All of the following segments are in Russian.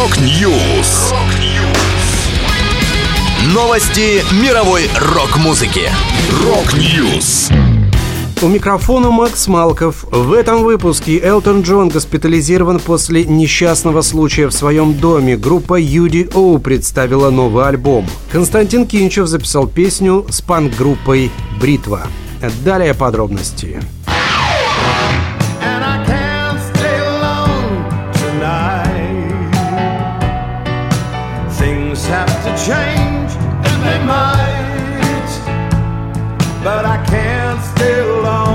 Rock News. Новости мировой рок-музыки. Rock News. У микрофона Макс Малков. В этом выпуске Элтон Джон госпитализирован после несчастного случая в своем доме. Группа UDO представила новый альбом. Константин Кинчев записал песню с панк-группой «Бритва». Далее подробности. change, They might, but I can't stay long.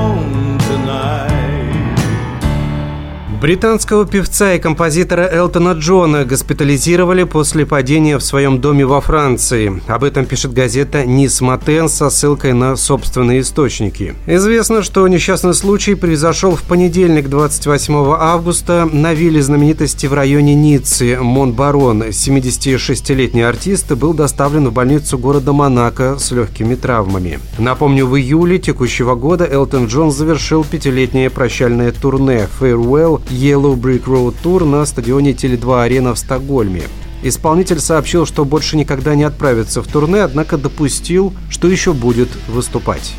Британского певца и композитора Элтона Джона госпитализировали после падения в своем доме во Франции. Об этом пишет газета «Нис Матен» со ссылкой на собственные источники. Известно, что несчастный случай произошел в понедельник, 28 августа, на вилле знаменитости в районе Ниццы. Монбарон, 76-летний артист, был доставлен в больницу города Монако с легкими травмами. Напомню, в июле текущего года Элтон Джон завершил пятилетнее прощальное турне «Farewell» Yellow Brick Road Tour на стадионе Теле2 Арена в Стокгольме. Исполнитель сообщил, что больше никогда не отправится в турне, однако допустил, что еще будет выступать.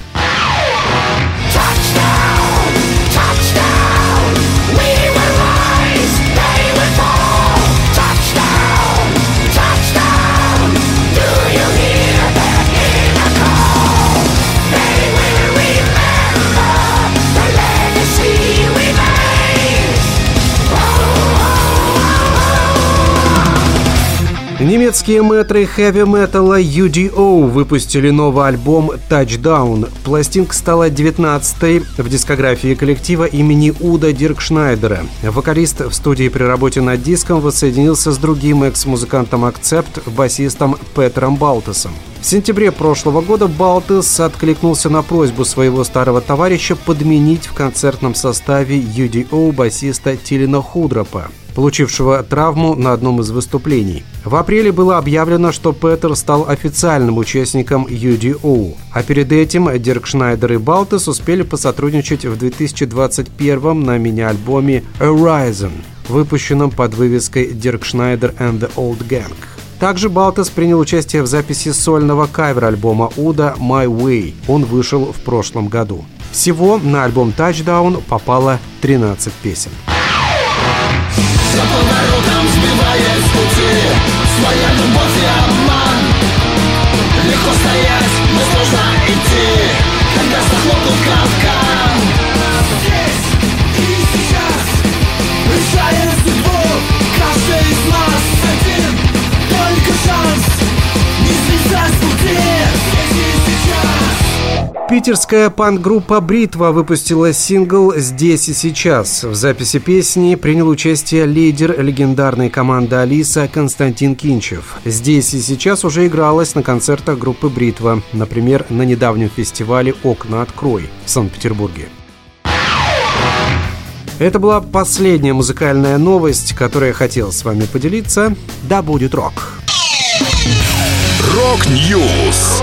Немецкие мэтры хэви-металла UDO выпустили новый альбом Touchdown. Пластинка стала 19-й в дискографии коллектива имени Удо Диркшнайдера. Вокалист в студии при работе над диском воссоединился с другим экс-музыкантом Accept, басистом Петером Балтесом. В сентябре прошлого года Балтес откликнулся на просьбу своего старого товарища подменить в концертном составе UDO басиста Тилена Худрапа получившего травму на одном из выступлений. В апреле было объявлено, что Петер стал официальным участником UDO, а перед этим Дирк Шнайдер и Балтес успели посотрудничать в 2021 на мини-альбоме Horizon, выпущенном под вывеской Дирк Шнайдер and the Old Gang. Также Балтес принял участие в записи сольного кавер-альбома Уда «My Way». Он вышел в прошлом году. Всего на альбом Touchdown попало 13 песен. За поворотом пути Своя Питерская панк-группа «Бритва» выпустила сингл «Здесь и сейчас». В записи песни принял участие лидер легендарной команды «Алиса» Константин Кинчев. «Здесь и сейчас» уже игралась на концертах группы «Бритва», например, на недавнем фестивале «Окна открой» в Санкт-Петербурге. Это была последняя музыкальная новость, которую я хотел с вами поделиться. Да будет рок! Rock News!